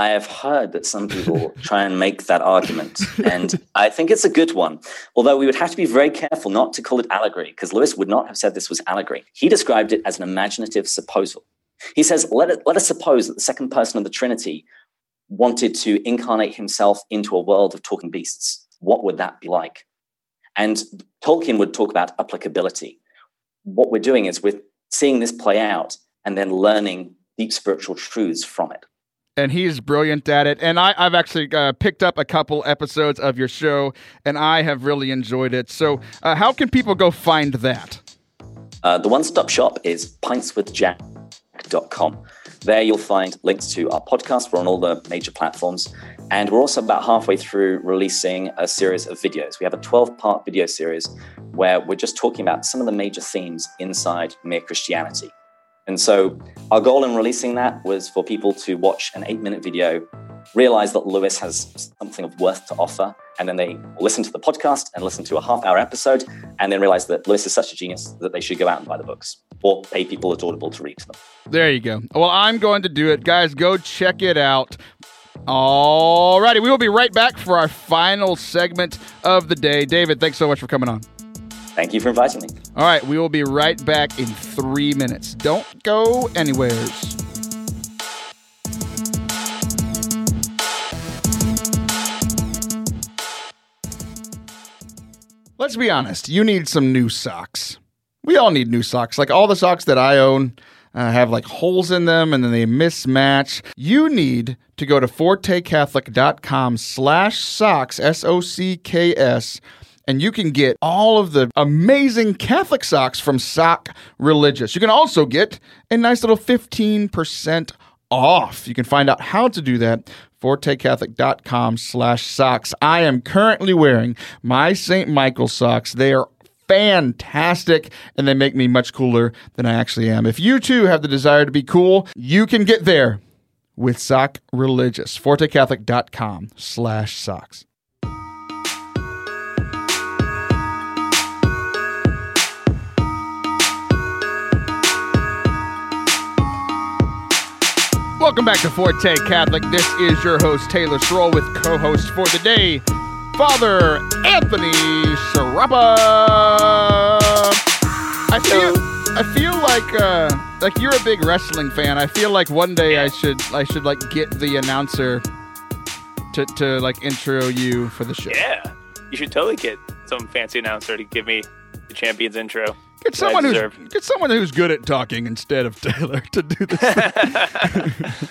I have heard that some people try and make that argument, and I think it's a good one. Although we would have to be very careful not to call it allegory, because Lewis would not have said this was allegory. He described it as an imaginative supposal. He says, let, it, let us suppose that the second person of the Trinity wanted to incarnate himself into a world of talking beasts. What would that be like? And Tolkien would talk about applicability. What we're doing is we're seeing this play out and then learning deep spiritual truths from it and he's brilliant at it. And I, have actually uh, picked up a couple episodes of your show, and I have really enjoyed it. So, uh, how can people go find that? Uh, the one stop shop is pintswithjack.com. There you'll find links to our podcast. We're on all the major platforms. And we're also about halfway through releasing a series of videos. We have a 12 part video series where we're just talking about some of the major themes inside Mere Christianity. And so our goal in releasing that was for people to watch an eight minute video, realize that Lewis has something of worth to offer, and then they listen to the podcast and listen to a half hour episode, and then realize that Lewis is such a genius that they should go out and buy the books or pay people at Audible to read them. There you go. Well, I'm going to do it. Guys, go check it out. Alrighty, we will be right back for our final segment of the day. David, thanks so much for coming on. Thank you for inviting me. All right, we will be right back in three minutes. Don't go anywheres. Let's be honest, you need some new socks. We all need new socks. Like all the socks that I own uh, have like holes in them and then they mismatch. You need to go to fortecatholic.com slash socks, S O C K S and you can get all of the amazing Catholic socks from Sock Religious. You can also get a nice little 15% off. You can find out how to do that fortecatholic.com slash socks. I am currently wearing my St. Michael socks. They are fantastic and they make me much cooler than I actually am. If you too have the desire to be cool, you can get there with Sock Religious. fortecatholic.com slash socks. Welcome back to Forte Catholic. This is your host, Taylor Schroll, with co host for the day, Father Anthony Sciarappa. I feel. I feel like uh, like you're a big wrestling fan. I feel like one day I should I should like get the announcer to, to like intro you for the show. Yeah, you should totally get some fancy announcer to give me the champion's intro. Get someone who's get someone who's good at talking instead of Taylor to do this.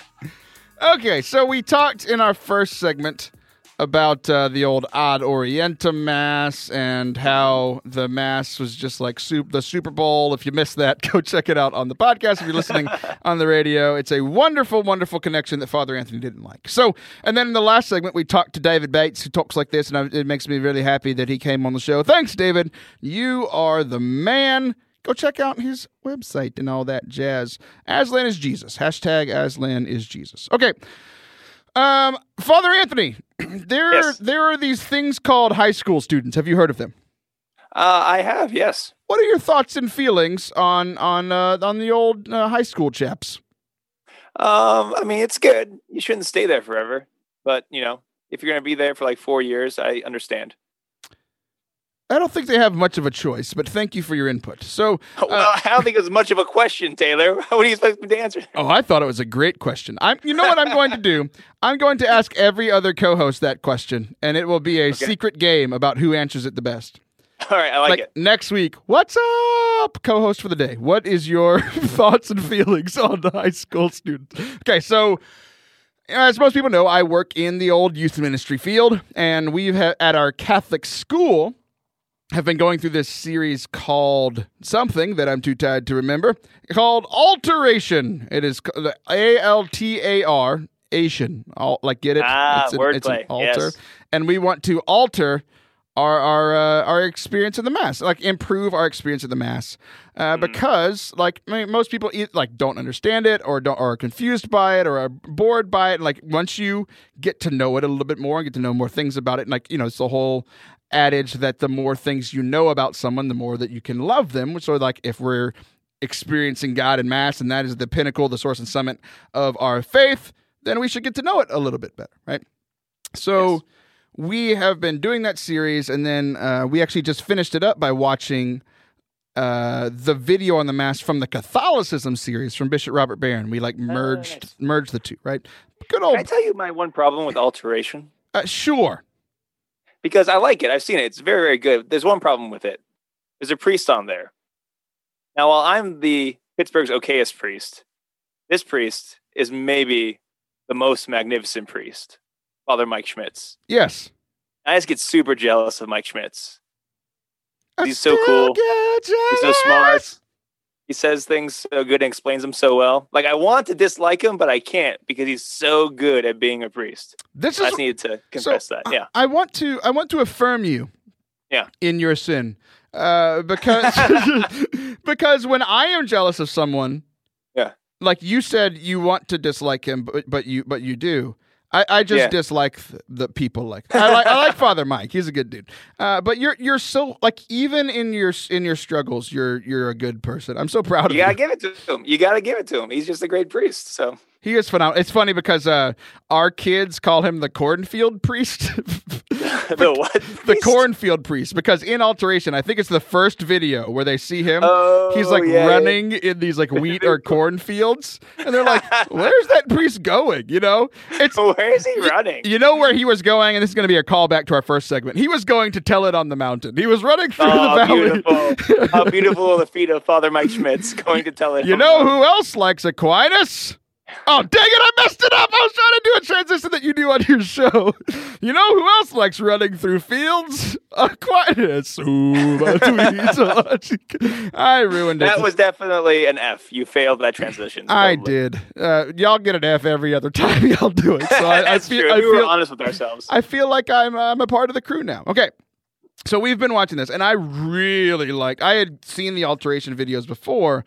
okay, so we talked in our first segment about uh, the old Ad Orientem Mass and how the Mass was just like soup, the Super Bowl. If you missed that, go check it out on the podcast. If you're listening on the radio, it's a wonderful, wonderful connection that Father Anthony didn't like. So, and then in the last segment, we talked to David Bates, who talks like this, and it makes me really happy that he came on the show. Thanks, David. You are the man go check out his website and all that jazz. Aslan is Jesus. Hashtag Aslan is Jesus. Okay. Um, Father Anthony, there yes. there are these things called high school students. Have you heard of them? Uh, I have, yes. What are your thoughts and feelings on on uh, on the old uh, high school chaps? Um, I mean, it's good. You shouldn't stay there forever, but you know, if you're going to be there for like four years, I understand. I don't think they have much of a choice, but thank you for your input. So, uh, well, I don't think it was much of a question, Taylor. What do you expect me to answer? oh, I thought it was a great question. I'm, you know what I'm going to do? I'm going to ask every other co-host that question, and it will be a secret game about who answers it the best. All right, I like, Like it. next week, what's up, co-host for the day? What is your thoughts and feelings on the high school students? Okay, so as most people know, I work in the old youth ministry field, and we've had at our Catholic school have been going through this series called something that I'm too tired to remember called Alteration. It is the A L T A R Asian. Like get it? Ah, it's, an, it's an wordplay. altar, Yes. and we want to alter our our uh, our experience of the mass, like improve our experience of the mass, uh, Hmm. because like I mean, most people e- like don't understand it or don't or are confused by it or are bored by it. And, like once you get to know it a little bit more and get to know more things about it, and, like you know, it's the whole adage that the more things you know about someone, the more that you can love them. So like if we're experiencing God in mass and that is the pinnacle, the source and summit of our faith, then we should get to know it a little bit better, right? So Yes. we have been doing that series, and then uh, we actually just finished it up by watching uh, the video on the mass from the Catholicism series from Bishop Robert Barron. We like merged nice. merged the two, right? Good Can old I tell you my one problem with alteration? uh, sure. Because I like it. I've seen it. It's very, very good. There's one problem with it. There's a priest on there. Now, while I'm the Pittsburgh's okayest priest, this priest is maybe the most magnificent priest, Father Mike Schmitz. Yes. I just get super jealous of Mike Schmitz. I He's so cool. He's so smart. He says things so good and explains them so well. Like I want to dislike him, but I can't because he's so good at being a priest. This I just needed to confess that. I- Yeah. I, want to I want to affirm you. Yeah. In your sin. Uh, because because when I am jealous of someone, Yeah. like you said, you want to dislike him, but but you but you do. I, I just Yeah. dislike the people like that. I like I like Father Mike. He's a good dude. Uh, but you're you're so like even in your in your struggles, you're you're a good person. I'm so proud of You you. gotta give it to him. You gotta give it to him. He's just a great priest. So He is phenomenal. It's funny because uh, our kids call him the cornfield priest. the what? the cornfield priest because in alteration i think it's the first video where they see him Oh, he's like yeah, yeah. running in these like wheat or cornfields and they're like where's that priest going you know it's Where is he running? you know where he was going and this is going to be a callback to our first segment he was going to tell it on the mountain he was running through Oh, the valley beautiful. How beautiful are the feet of Father Mike Schmitz going to tell it. you know who else likes aquinas Oh, dang it, I messed it up. I was trying to do a transition that you do on your show. You know who else likes running through fields? Aquinas. Ooh, my tweets. I ruined it. That was definitely an F. You failed that transition. I did. Uh, y'all get an F every other time y'all do it. So I, I feel, true. I we were honest with ourselves. I feel like I'm I'm a part of the crew now. Okay. So we've been watching this, and I really like. I had seen the alteration videos before,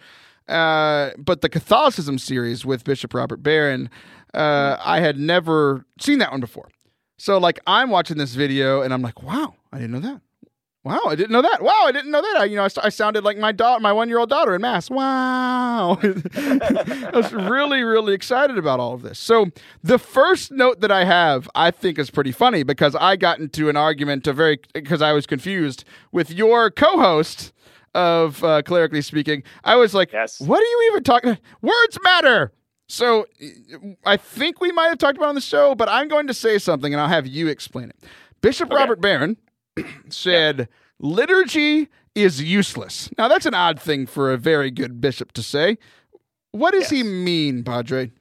uh, but the Catholicism series with Bishop Robert Barron, uh, I had never seen that one before. So like, I'm watching this video, and I'm like, wow, I didn't know that. Wow, I didn't know that. Wow, I didn't know that. I, you know, I, I sounded like my daughter, my one-year-old daughter in mass. Wow, I was really, really excited about all of this. So the first note that I have, I think, is pretty funny because I got into an argument, a very because I was confused with your co-host of uh, clerically speaking. I was like, Yes. "What are you even talking? Words matter." So I think we might have talked about on the show, but I'm going to say something, and I'll have you explain it. Bishop Okay. Robert Barron said liturgy is useless. Now that's an odd thing for a very good bishop to say. What does he mean, Padre?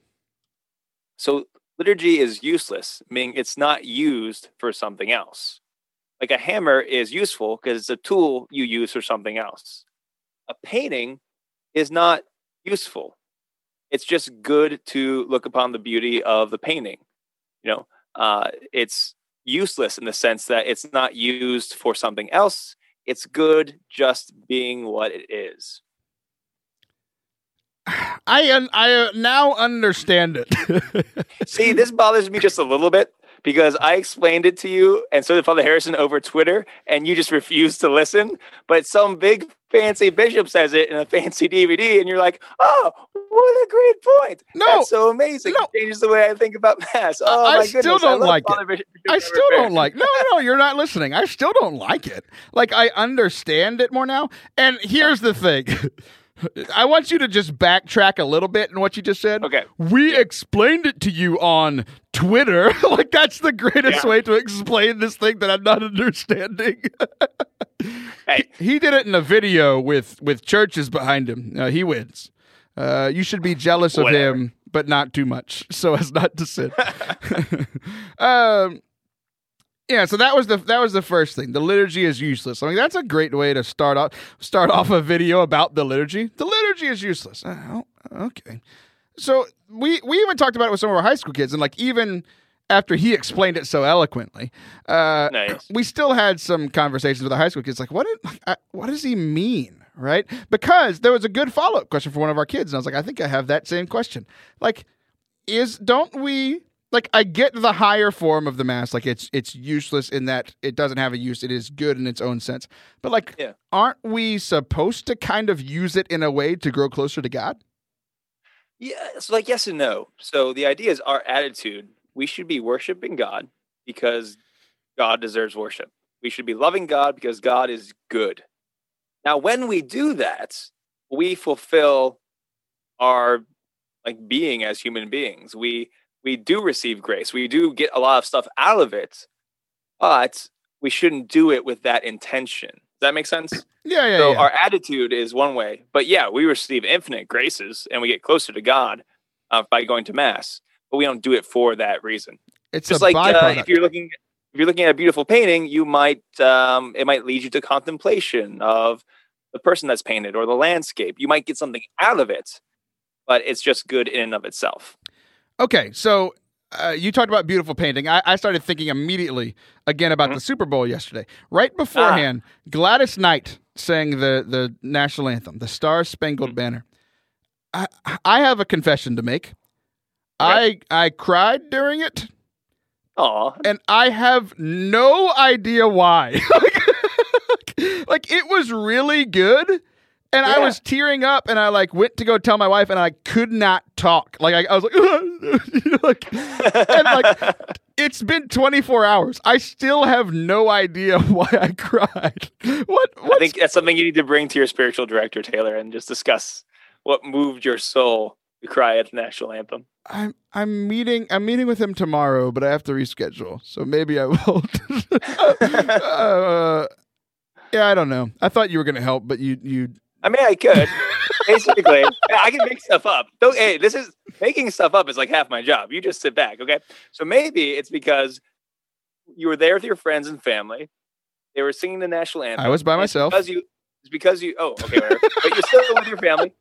So liturgy is useless, meaning it's not used for something else. Like a hammer is useful because it's a tool you use for something else. A painting is not useful. It's just good to look upon the beauty of the painting. You know, uh, it's useless in the sense that it's not used for something else. It's good just being what it is. I un- I uh, now understand it. See, this bothers me just a little bit because I explained it to you, and so did Father Harrison over Twitter, and you just refused to listen. But some big fancy bishop says it in a fancy DVD, and you're like, "Oh, what a great point! No, That's so amazing. no. It changes the way I think about mass. Oh I my still goodness, don't love like Father it. Bishop- Bishop I still Barron. don't like. No, no, no, you're not listening. I still don't like it. Like I understand it more now. And here's the thing. I want you to just backtrack a little bit in what you just said. Okay. We explained it to you on Twitter. like that's the greatest Yeah. way to explain this thing that I'm not understanding. Hey, he did it in a video with with churches behind him. Uh, he wins. Uh, you should be jealous of Whatever. him, but not too much, so as not to sin. um, yeah. So that was the that was the first thing. The liturgy is useless. I mean, that's a great way to start off start off a video about the liturgy. The liturgy is useless. Oh, okay. So we we even talked about it with some of our high school kids, and like even after he explained it so eloquently, uh, Nice. we still had some conversations with our high school kids. Like, what did, I, what does he mean? Right? Because there was a good follow up question for one of our kids, and I was like, I think I have that same question. Like, is don't we like? I get the higher form of the mass, like it's it's useless in that it doesn't have a use. It is good in its own sense, but like, Yeah. aren't we supposed to kind of use it in a way to grow closer to God? Yeah, it's like yes and no. So the idea is our attitude. We should be worshiping God because God deserves worship. We should be loving God because God is good. Now, when we do that, we fulfill our like being as human beings. We we do receive grace. We do get a lot of stuff out of it, but we shouldn't do it with that intention. That make sense? Yeah, yeah, so yeah. our attitude is one way, but yeah, we receive infinite graces and we get closer to God uh, by going to mass. But we don't do it for that reason. it's Just like uh, if you're looking, if you're looking at a beautiful painting, you might um, it might lead you to contemplation of the person that's painted or the landscape. You might get something out of it, but it's just good in and of itself. Okay, so uh, you talked about beautiful painting. I, I started thinking immediately again about Mhm. the Super Bowl yesterday. Right beforehand, Gladys Knight sang the the national anthem, the Star Spangled Mhm. Banner. I I have a confession to make. I I cried during it, Aw, and I have no idea why. like, like, it was really good. And I was tearing up, and I like went to go tell my wife, and I could not talk. Like I, I was like, like and like it's been 24 hours. I still have no idea why I cried. What? I think that's something you need to bring to your spiritual director, Taylor, and just discuss what moved your soul to cry at the national anthem. I'm I'm meeting I'm meeting with him tomorrow, but I have to reschedule, so maybe I won't. uh, yeah, I don't know. I thought you were gonna help, but you you I mean, I could. Basically, I can make stuff up. Don't, hey, this is making stuff up is like half my job. You just sit back, okay? So maybe it's because you were there with your friends and family. They were singing the national anthem. I was by and it's myself. Because you, it's because you. Oh, okay, whatever. but you're still with your family,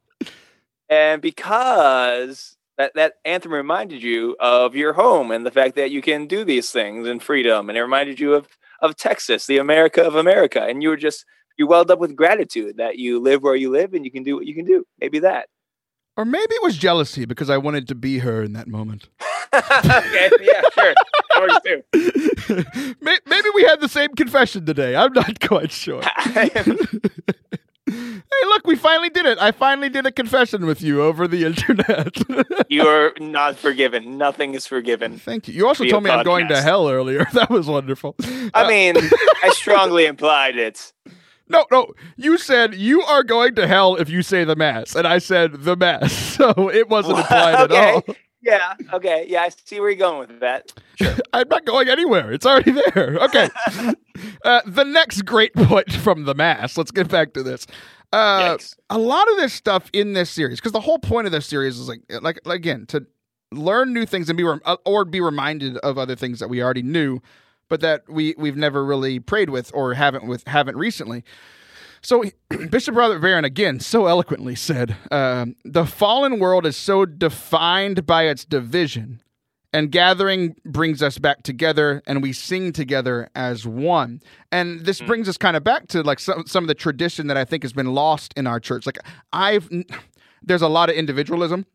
and because that that anthem reminded you of your home and the fact that you can do these things in freedom, and it reminded you of of Texas, the America of America, and you were just you welled up with gratitude that you live where you live and you can do what you can do. Maybe that. or maybe it was jealousy because I wanted to be her in that moment. okay, yeah, sure. That works too. Maybe we had the same confession today. I'm not quite sure. hey, look, we finally did it. I finally did a confession with you over the internet. You're not forgiven. Nothing is forgiven. Thank you. You also told me I'm going to hell earlier. That was wonderful. I Uh, mean, I strongly implied it. No, no. You said you are going to hell if you say the mass, and I said the mass, so it wasn't implied Okay. at all. Yeah. Okay. Yeah. I see where you're going with that. Sure. I'm not going anywhere. It's already there. Okay. uh, the next great point from the mass. Let's get back to this. Uh, a lot of this stuff in this series, because the whole point of this series is like, like again, to learn new things and be rem- uh, or be reminded of other things that we already knew, but that we we've never really prayed with or haven't with haven't recently. So Bishop Robert Barron again so eloquently said, um, "The fallen world is so defined by its division." And gathering brings us back together, and we sing together as one. And this brings us kind of back to like some some of the tradition that I think has been lost in our church. Like I've, there's a lot of individualism,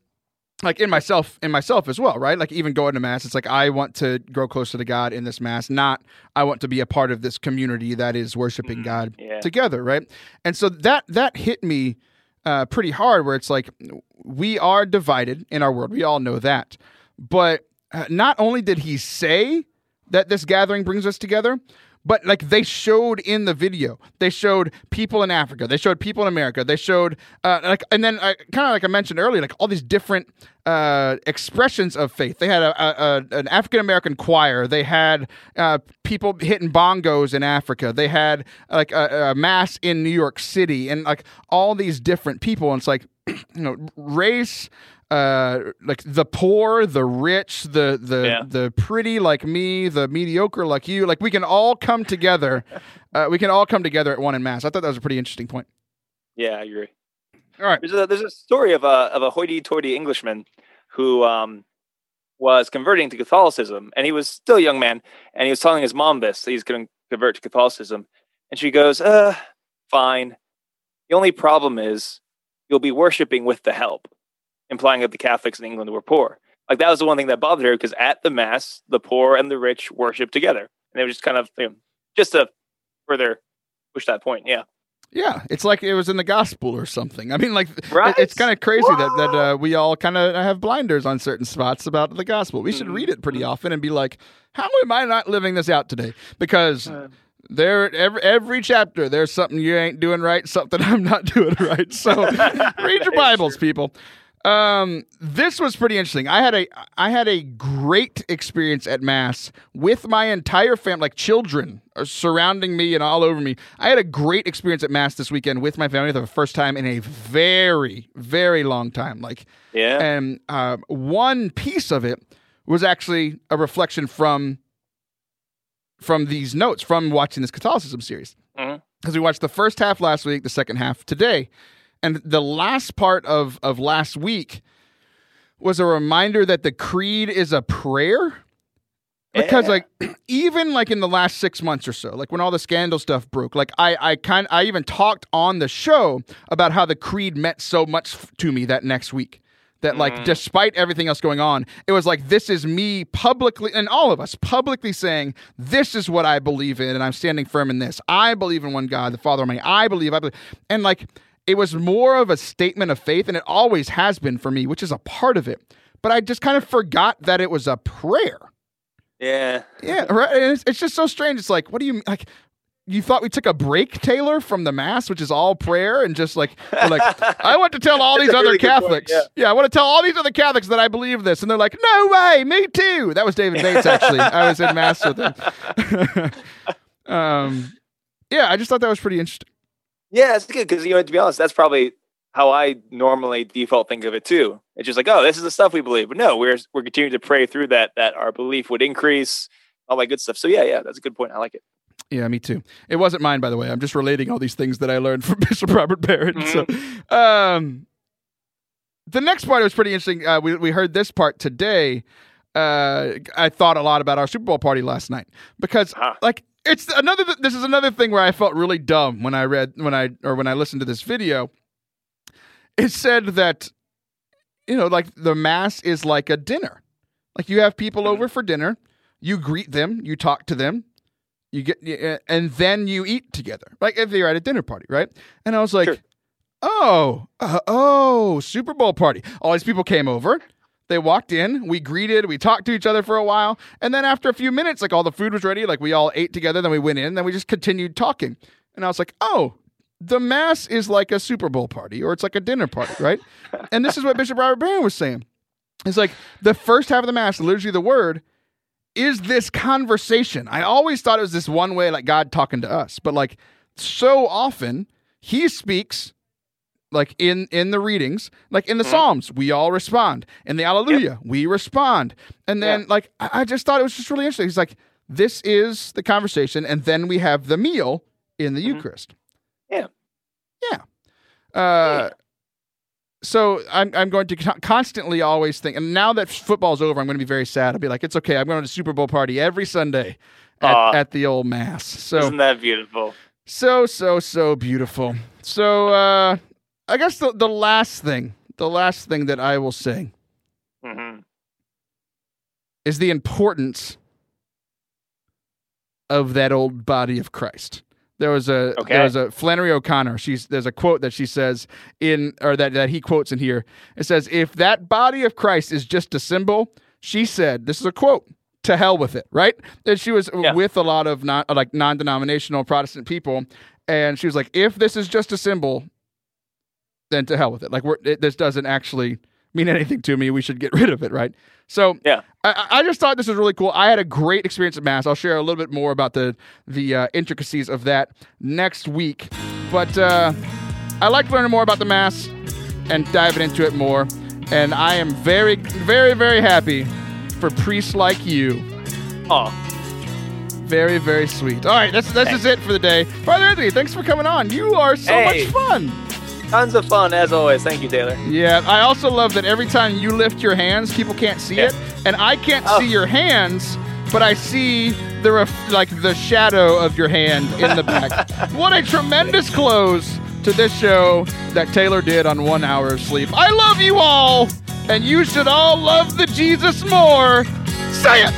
like in myself in myself as well right? Like even going to mass it's like i want to grow closer to god in this mass not i want to be a part of this community that is worshiping god yeah. together right? And so that that hit me uh, pretty hard where it's like we are divided in our world. We all know that. But uh, not only did he say that this gathering brings us together but like they showed in the video. They showed people in africa. They showed people in america. They showed uh, like and then uh, kind of like i mentioned earlier like all these different uh, expressions of faith. They had a, a, a an african american choir. They had uh, people hitting bongos in africa. They had like a, a mass in new york city and like all these different people. And it's like you know race uh like the poor the rich the the Yeah. the pretty like me the mediocre like you like we can all come together uh, we can all come together at one in mass i thought that was a pretty interesting point Yeah, I agree. all right There's a there's a story of a of a hoity-toity Englishman who um was converting to Catholicism, and he was still a young man, and he was telling his mom this that he's going to convert to Catholicism, and she goes, "Uh, fine. The only problem is you'll be worshiping with the help," implying that the Catholics in England were poor. Like that was the one thing that bothered her because at the mass, the poor and the rich worship together, and it was just kind of you know, just to further push that point. Yeah. yeah it's like it was in the gospel or something i mean like Right? it's kind of crazy that that uh, we all kind of have blinders on certain spots about the gospel we should Mhm. read it pretty often and be like how am i not living this out today because Uh, there every every chapter there's something you ain't doing right something i'm not doing right so read your bibles true. people um this was pretty interesting i had a i had a great experience at mass with my entire family like children surrounding me and all over me i had a great experience at mass this weekend with my family for the first time in a very very long time like yeah. and uh, one piece of it was actually a reflection from from these notes from watching this Catholicism series. Because we watched the first half last week, the second half today, and the last part of of last week was a reminder that the creed is a prayer because Yeah. like even like in the last six months or so like when all the scandal stuff broke like i i kind i even talked on the show about how the creed meant so much f- to me that next week that like Mhm. despite everything else going on it was like this is me publicly and all of us publicly saying this is what i believe in and i'm standing firm in this i believe in one god the father almighty i believe i believe and like it was more of a statement of faith and it always has been for me which is a part of it but i just kind of forgot that it was a prayer yeah. yeah, right. And it's, it's just so strange. It's like, what do you like? You thought we took a break, Taylor, from the mass, which is all prayer, and just like, like, I want to tell all these other really good point, Catholics. yeah. I want to tell all these other Catholics that I believe this, and they're like, no way, me too. That was David Bates, actually. I was in mass with him. um, yeah, I just thought that was pretty interesting. Yeah, it's good because you know to be honest, that's probably how I normally default think of it too. It's just like, oh, this is the stuff we believe, but no, we're we're continuing to pray through that that our belief would increase, all that good stuff. So yeah, yeah, that's a good point. I like it. Yeah, me too. It wasn't mine, by the way. I'm just relating all these things that I learned from Bishop Robert Barron. So, um, the next part was pretty interesting. Uh, we we heard this part today. Uh, I thought a lot about our Super Bowl party last night because, Ah. like, it's another. This is another thing where I felt really dumb when I read when I or when I listened to this video. It said that, you know, like the mass is like a dinner. Like you have people Mhm. over for dinner, you greet them, you talk to them, you get, and then you eat together. Like if you're at a dinner party, right? And I was like, Sure. oh, uh, oh, Super Bowl party. All these people came over. They walked in, we greeted, we talked to each other for a while, and then after a few minutes, like all the food was ready, like we all ate together, then we went in, then we just continued talking. And I was like, oh, the mass is like a Super Bowl party or it's like a dinner party, right? and this is what Bishop Robert Barron was saying. It's like the first half of the mass, literally the word, is this conversation. I always thought it was this one way, like God talking to us, but like so often he speaks like in in the readings like in the Mhm. psalms we all respond in the alleluia we respond and then Yeah. like I, I just thought it was just really interesting he's like this is the conversation and then we have the meal in the Mhm. eucharist Yeah. yeah uh so I'm, I'm going to constantly always think and now that football's over i'm going to be very sad i'll be like it's okay i'm going to super bowl party every sunday at, Aw. at the old mass so Isn't that beautiful? so so so beautiful so uh i guess the, the last thing the last thing that i will say mm-hmm. is the importance of that old body of Christ. There was a Okay. there was a Flannery O'Connor. She's there's a quote that she says in or that that he quotes in here. It says, "If that body of Christ is just a symbol," she said, "This is a quote." To hell with it, right? And she was Yeah. with a lot of non like non-denominational Protestant people, and she was like, "If this is just a symbol, then to hell with it. Like we're, it, this doesn't actually mean anything to me. We should get rid of it, right? So Yeah. I, I just thought this was really cool. I had a great experience at Mass. I'll share a little bit more about the the uh, intricacies of that next week. But uh, I like learning more about the Mass and diving into it more. And I am very, very, very happy for priests like you. Oh, Very, very sweet. All right, that's that's just it for the day. Father Anthony, thanks for coming on. You are so Hey. much fun. Tons of fun as always. Thank you, Taylor. Yeah, I also love that every time you lift your hands, people can't see Yeah. it, and I can't Oh. see your hands, but I see the ref- like the shadow of your hand in the back. what a tremendous close to this show that Taylor did on one hour of sleep. I love you all, and you should all love the Jesus more. Say it.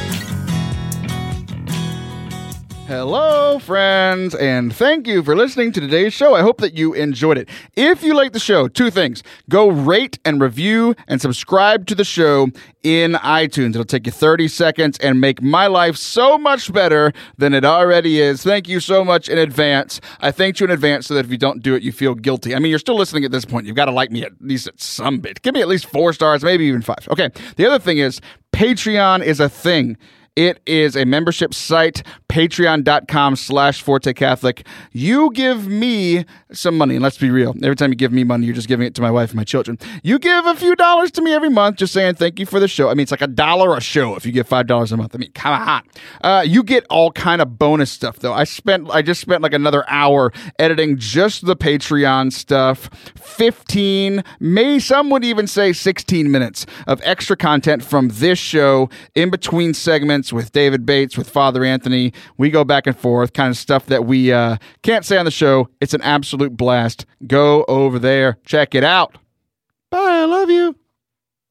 Hello, friends, and thank you for listening to today's show. I hope that you enjoyed it. If you like the show, two things go rate and review and subscribe to the show in iTunes. It'll take you 30 seconds and make my life so much better than it already is. Thank you so much in advance. I thank you in advance so that if you don't do it, you feel guilty. I mean, you're still listening at this point. You've got to like me at least at some bit. Give me at least four stars, maybe even five. Okay. The other thing is Patreon is a thing. It is a membership site, patreon.com slash Forte Catholic. You give me some money, and let's be real. Every time you give me money, you're just giving it to my wife and my children. You give a few dollars to me every month, just saying thank you for the show. I mean, it's like a dollar a show if you give five dollars a month. I mean, come on. Uh, you get all kind of bonus stuff though. I spent, I just spent like another hour editing just the Patreon stuff. 15, may some would even say 16 minutes of extra content from this show in between segments with David Bates, with Father Anthony. We go back and forth, kind of stuff that we uh, can't say on the show. It's an absolute blast. Go over there, check it out. Bye, I love you.